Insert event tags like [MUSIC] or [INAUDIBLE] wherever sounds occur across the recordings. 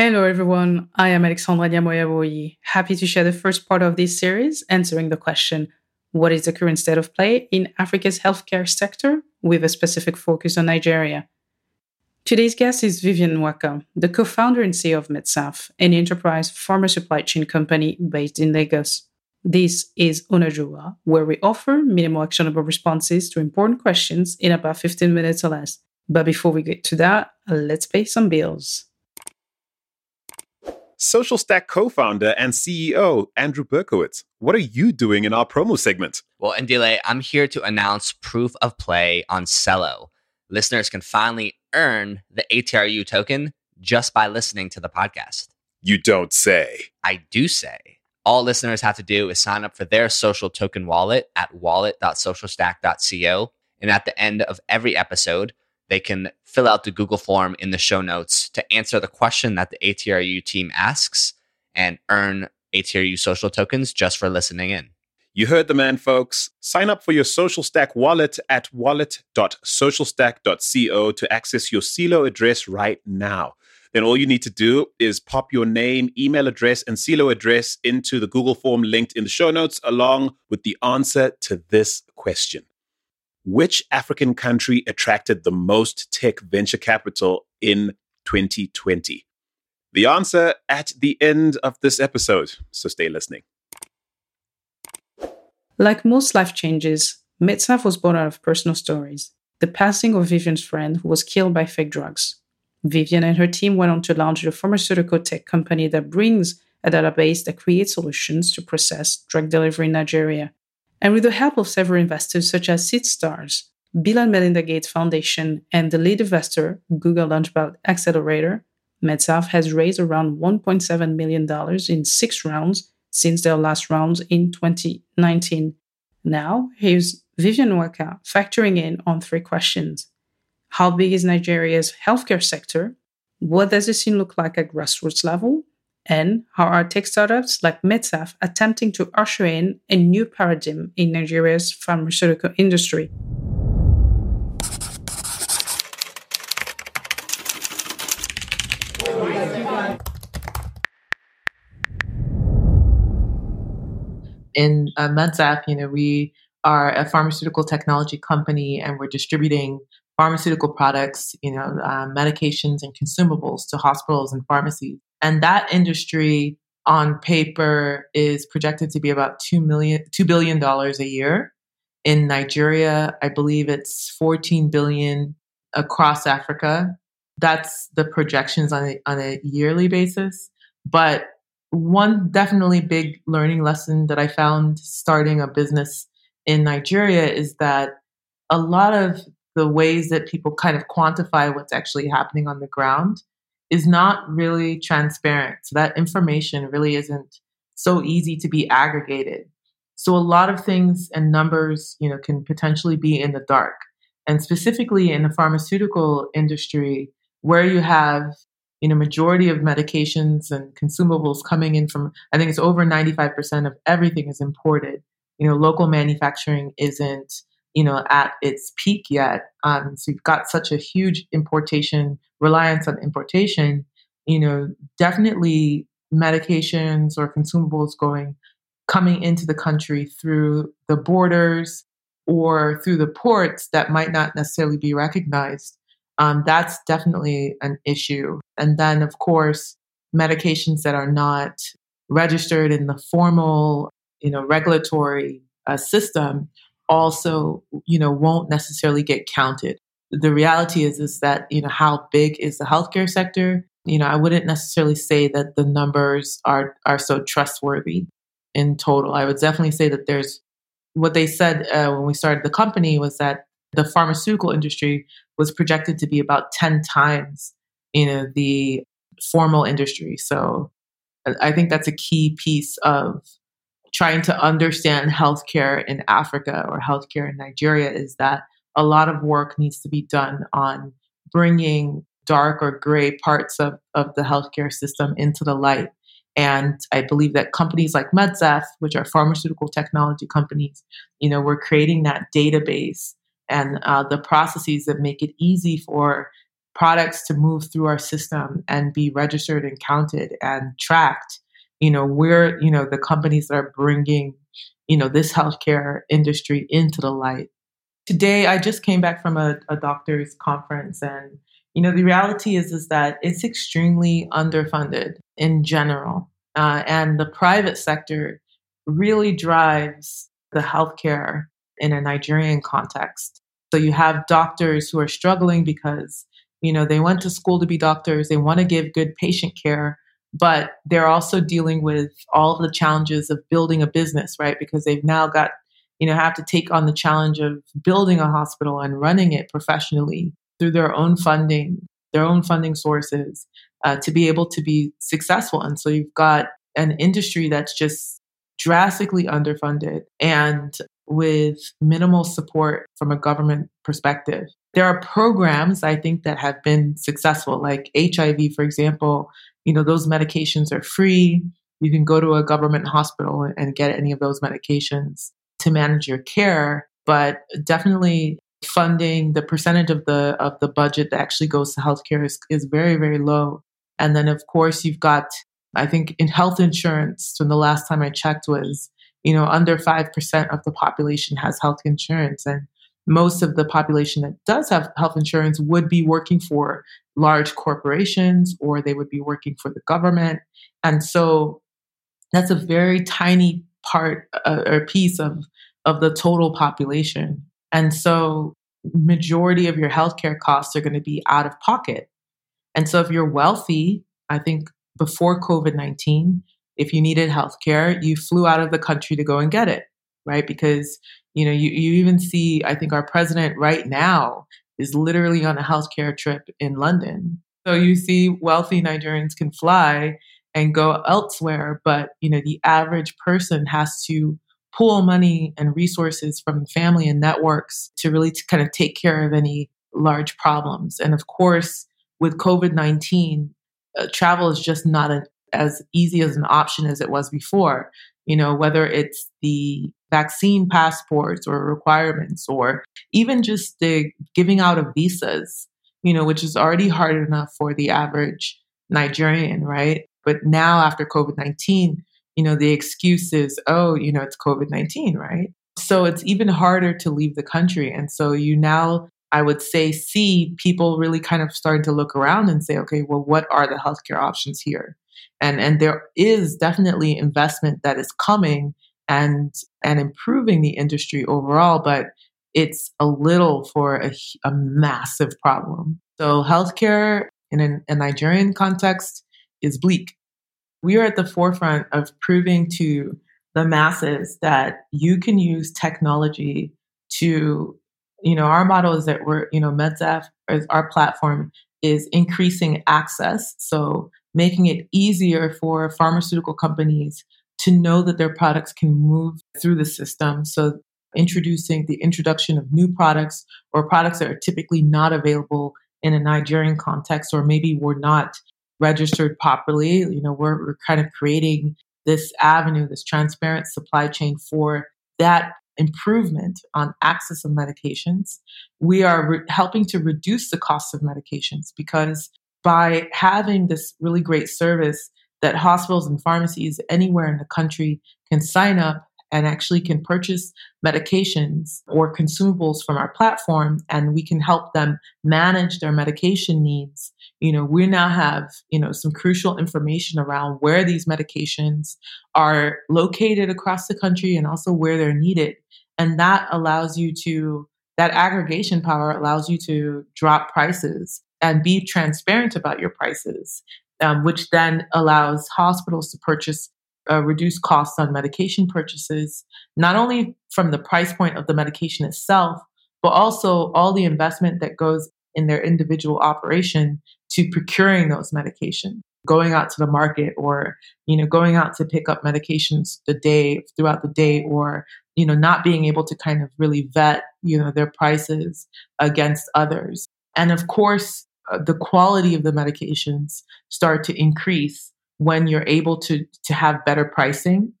Hello, everyone. I am Alexandra Diamoyawoyi, happy to share the first part of this series answering the question What is the current state of play in Africa's healthcare sector with a specific focus on Nigeria? Today's guest is Vivian Nwakah, the co founder and CEO of MedSaf, an enterprise pharma supply chain company based in Lagos. This is Onajua, where we offer minimal actionable responses to important questions in about 15 minutes or less. But before we get to that, let's pay some bills. Social Stack co founder and CEO Andrew Berkowitz. What are you doing in our promo segment? Well, Andile, I'm here to announce proof of play on Celo. Listeners can finally earn the ATRU token just by listening to the podcast. You don't say. I do say. All listeners have to do is sign up for their social token wallet at wallet.socialstack.co. And at the end of every episode, they can fill out the Google form in the show notes to answer the question that the ATRU team asks and earn ATRU social tokens just for listening in. You heard the man, folks. Sign up for your Social Stack wallet at wallet.socialstack.co to access your Celo address right now. Then all you need to do is pop your name, email address, and Celo address into the Google form linked in the show notes, along with the answer to this question which African country attracted the most tech venture capital in 2020? The answer at the end of this episode, so stay listening. Like most life changes, MedSaf was born out of personal stories. The passing of Vivian's friend who was killed by fake drugs. Vivian and her team went on to launch a pharmaceutical tech company that brings a database that creates solutions to process drug delivery in Nigeria. And with the help of several investors such as Seedstars, Bill and Melinda Gates Foundation, and the lead investor, Google Launchpad Accelerator, MedSaf has raised around $1.7 million in six rounds since their last round in 2019. Now, here's Vivian Nwakah factoring in on three questions. How big is Nigeria's healthcare sector? What does the scene look like at grassroots level? And how are tech startups like MedSaf attempting to usher in a new paradigm in Nigeria's pharmaceutical industry. In uh, MedSaf, you know, we are a pharmaceutical technology company and we're distributing pharmaceutical products, you know, uh, medications and consumables to hospitals and pharmacies. And that industry on paper is projected to be about $2 million, $2 billion a year. In Nigeria, I believe it's 14 billion across Africa. That's the projections on a, on a yearly basis. But one definitely big learning lesson that I found starting a business in Nigeria is that a lot of the ways that people kind of quantify what's actually happening on the ground is not really transparent. So that information really isn't so easy to be aggregated. So a lot of things and numbers, you know, can potentially be in the dark. And specifically in the pharmaceutical industry, where you have, you know, majority of medications and consumables coming in from, I think it's over 95% of everything is imported. You know, local manufacturing isn't, you know, at its peak yet. Um, so you've got such a huge importation reliance on importation, you know, definitely medications or consumables going coming into the country through the borders or through the ports that might not necessarily be recognized. Um, that's definitely an issue. And then, of course, medications that are not registered in the formal, you know, regulatory uh, system also, you know, won't necessarily get counted. The reality is is that you know how big is the healthcare sector? You know i wouldn't necessarily say that the numbers are are so trustworthy in total. I would definitely say that there's what they said uh, when we started the company was that the pharmaceutical industry was projected to be about 10 times you know the formal industry. So i think that's a key piece of trying to understand healthcare in africa or healthcare in nigeria is that a lot of work needs to be done on bringing dark or gray parts of, of the healthcare system into the light. And I believe that companies like MedSaf, which are pharmaceutical technology companies, you know, we're creating that database and uh, the processes that make it easy for products to move through our system and be registered and counted and tracked, you know, we're, you know, the companies that are bringing, you know, this healthcare industry into the light. Today, I just came back from a, a doctor's conference and, you know, the reality is, is that it's extremely underfunded in general. Uh, and the private sector really drives the healthcare in a Nigerian context. So you have doctors who are struggling because, you know, they went to school to be doctors, they want to give good patient care, but they're also dealing with all the challenges of building a business, right? Because they've now got, you know, have to take on the challenge of building a hospital and running it professionally through their own funding, their own funding sources uh, to be able to be successful. And so you've got an industry that's just drastically underfunded and with minimal support from a government perspective. There are programs I think that have been successful, like HIV, for example. You know, those medications are free. You can go to a government hospital and get any of those medications to manage your care, but definitely funding the percentage of the of the budget that actually goes to healthcare is, is very very low and then of course you've got i think in health insurance from the last time i checked was you know, under 5% of the population has health insurance. And most of the population that does have health insurance would be working for large corporations or they would be working for the government. And so that's a very tiny part uh, or piece of, of the total population. And so majority of your healthcare costs are going to be out of pocket. And so if you're wealthy, I think before COVID 19, if you needed healthcare, you flew out of the country to go and get it, right? Because, you know, you, you even see, I think our president right now is literally on a healthcare trip in London. So you see wealthy Nigerians can fly and go elsewhere, but, you know, the average person has to pool money and resources from family and networks to really to kind of take care of any large problems. And of course, with COVID 19, uh, travel is just not an as easy as an option as it was before. You know, whether it's the vaccine passports or requirements or even just the giving out of visas, you know, which is already hard enough for the average Nigerian, right? But now after COVID 19, you know, the excuse is, oh, you know, it's COVID 19, right? So it's even harder to leave the country. And so you now, I would say, see people really kind of starting to look around and say, okay, well, what are the healthcare options here? and and there is definitely investment that is coming and and improving the industry overall but it's a little for a, a massive problem. So healthcare in an, a nigerian context is bleak. We are at the forefront of proving to the masses that you can use technology to you know our model is that we're you know MedSaf our platform is increasing access so making it easier for pharmaceutical companies to know that their products can move through the system. So, introducing the introduction of new products or products that are typically not available in a Nigerian context, or maybe were not registered properly. You know, we're, we're kind of creating this avenue, this transparent supply chain for that improvement on access of medications. We are re- helping to reduce the cost of medications because by having this really great service that hospitals and pharmacies anywhere in the country can sign up and actually can purchase medications or consumables from our platform and we can help them manage their medication needs. You know we now have you know some crucial information around where these medications are located across the country and also where they're needed. And that allows you to that aggregation power allows you to drop prices and be transparent about your prices, um, which then allows hospitals to purchase uh, reduce costs on medication purchases, not only from the price point of the medication itself, but also all the investment that goes in their individual operation to procuring those medications going out to the market or you know going out to pick up medications the day throughout the day or you know not being able to kind of really vet you know their prices against others. And of course uh, the quality of the medications start to increase when you're able to to have better pricing.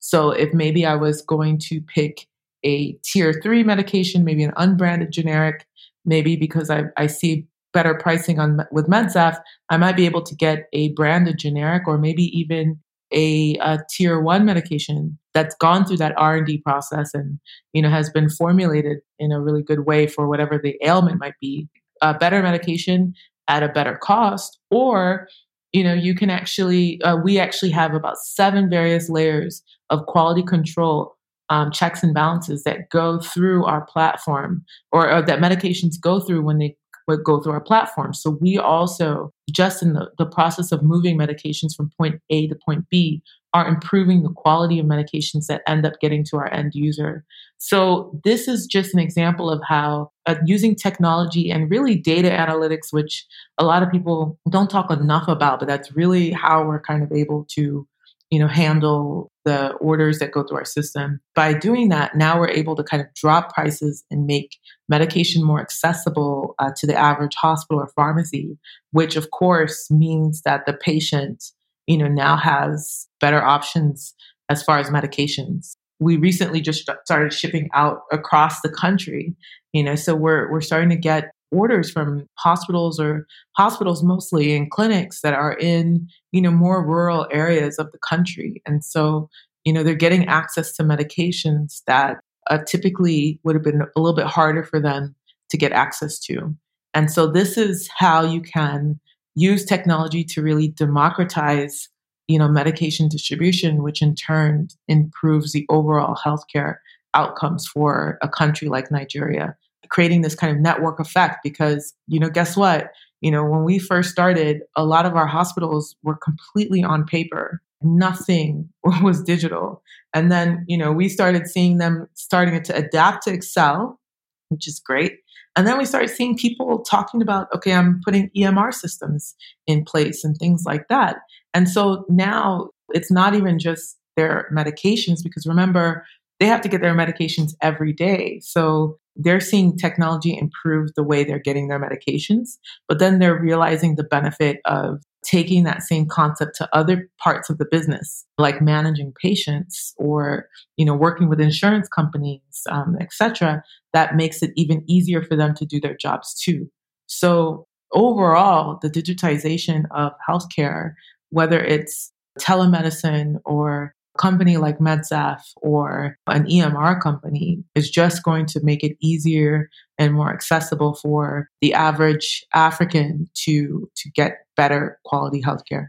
So if maybe I was going to pick a tier three medication, maybe an unbranded generic, maybe because I, I see better pricing on with MedSaf, I might be able to get a branded generic or maybe even a, a, tier one medication that's gone through that r&d process and you know has been formulated in a really good way for whatever the ailment might be a better medication at a better cost or you know you can actually uh, we actually have about seven various layers of quality control um, checks and balances that go through our platform or, or that medications go through when they go through our platform. So we also, just in the, the process of moving medications from point A to point B, are improving the quality of medications that end up getting to our end user. So this is just an example of how uh, using technology and really data analytics, which a lot of people don't talk enough about, but that's really how we're kind of able to you know, handle the orders that go through our system. By doing that, now we're able to kind of drop prices and make medication more accessible uh, to the average hospital or pharmacy, which of course means that the patient, you know, now has better options as far as medications. We recently just started shipping out across the country, you know, so we're we're starting to get orders from hospitals or hospitals mostly and clinics that are in you know more rural areas of the country and so you know they're getting access to medications that uh, typically would have been a little bit harder for them to get access to and so this is how you can use technology to really democratize you know medication distribution which in turn improves the overall healthcare outcomes for a country like Nigeria creating this kind of network effect because, you know, guess what? You know, when we first started, a lot of our hospitals were completely on paper. Nothing [LAUGHS] was digital. And then, you know, we started seeing them starting to adapt to Excel, which is great. And then we started seeing people talking about, okay, I'm putting EMR systems in place and things like that. And so now it's not even just their medications, because remember, they have to get their medications every day. So they're seeing technology improve the way they're getting their medications, but then they're realizing the benefit of taking that same concept to other parts of the business, like managing patients or you know working with insurance companies, um, etc. That makes it even easier for them to do their jobs too. So overall, the digitization of healthcare, whether it's telemedicine or a company like MedSaf or an EMR company is just going to make it easier and more accessible for the average African to, to get better quality healthcare.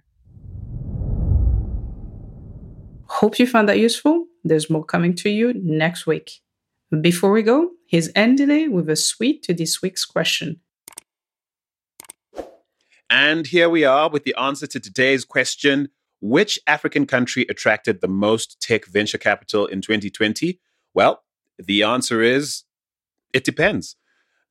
Hope you found that useful. There's more coming to you next week. Before we go, here's Andile with a sweet to this week's question. And here we are with the answer to today's question which African country attracted the most tech venture capital in 2020? Well, the answer is it depends.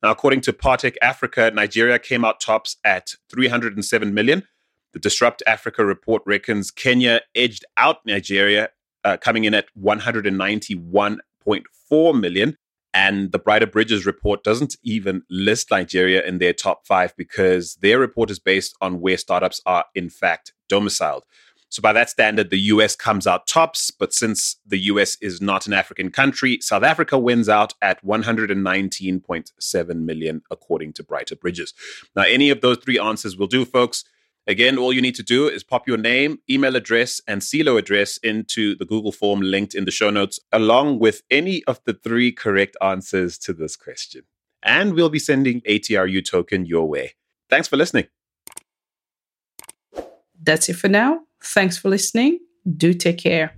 Now, according to Partech Africa, Nigeria came out tops at 307 million. The Disrupt Africa report reckons Kenya edged out Nigeria, uh, coming in at 191.4 million. And the Briter Bridges report doesn't even list Nigeria in their top five because their report is based on where startups are, in fact, domiciled. So by that standard, the US comes out tops. But since the US is not an African country, South Africa wins out at 119.7 million, according to Briter Bridges. Now, any of those three answers will do, folks. Again, all you need to do is pop your name, email address, and Celo address into the Google form linked in the show notes, along with any of the three correct answers to this question. And we'll be sending ATRU token your way. Thanks for listening. That's it for now. Thanks for listening. Do take care.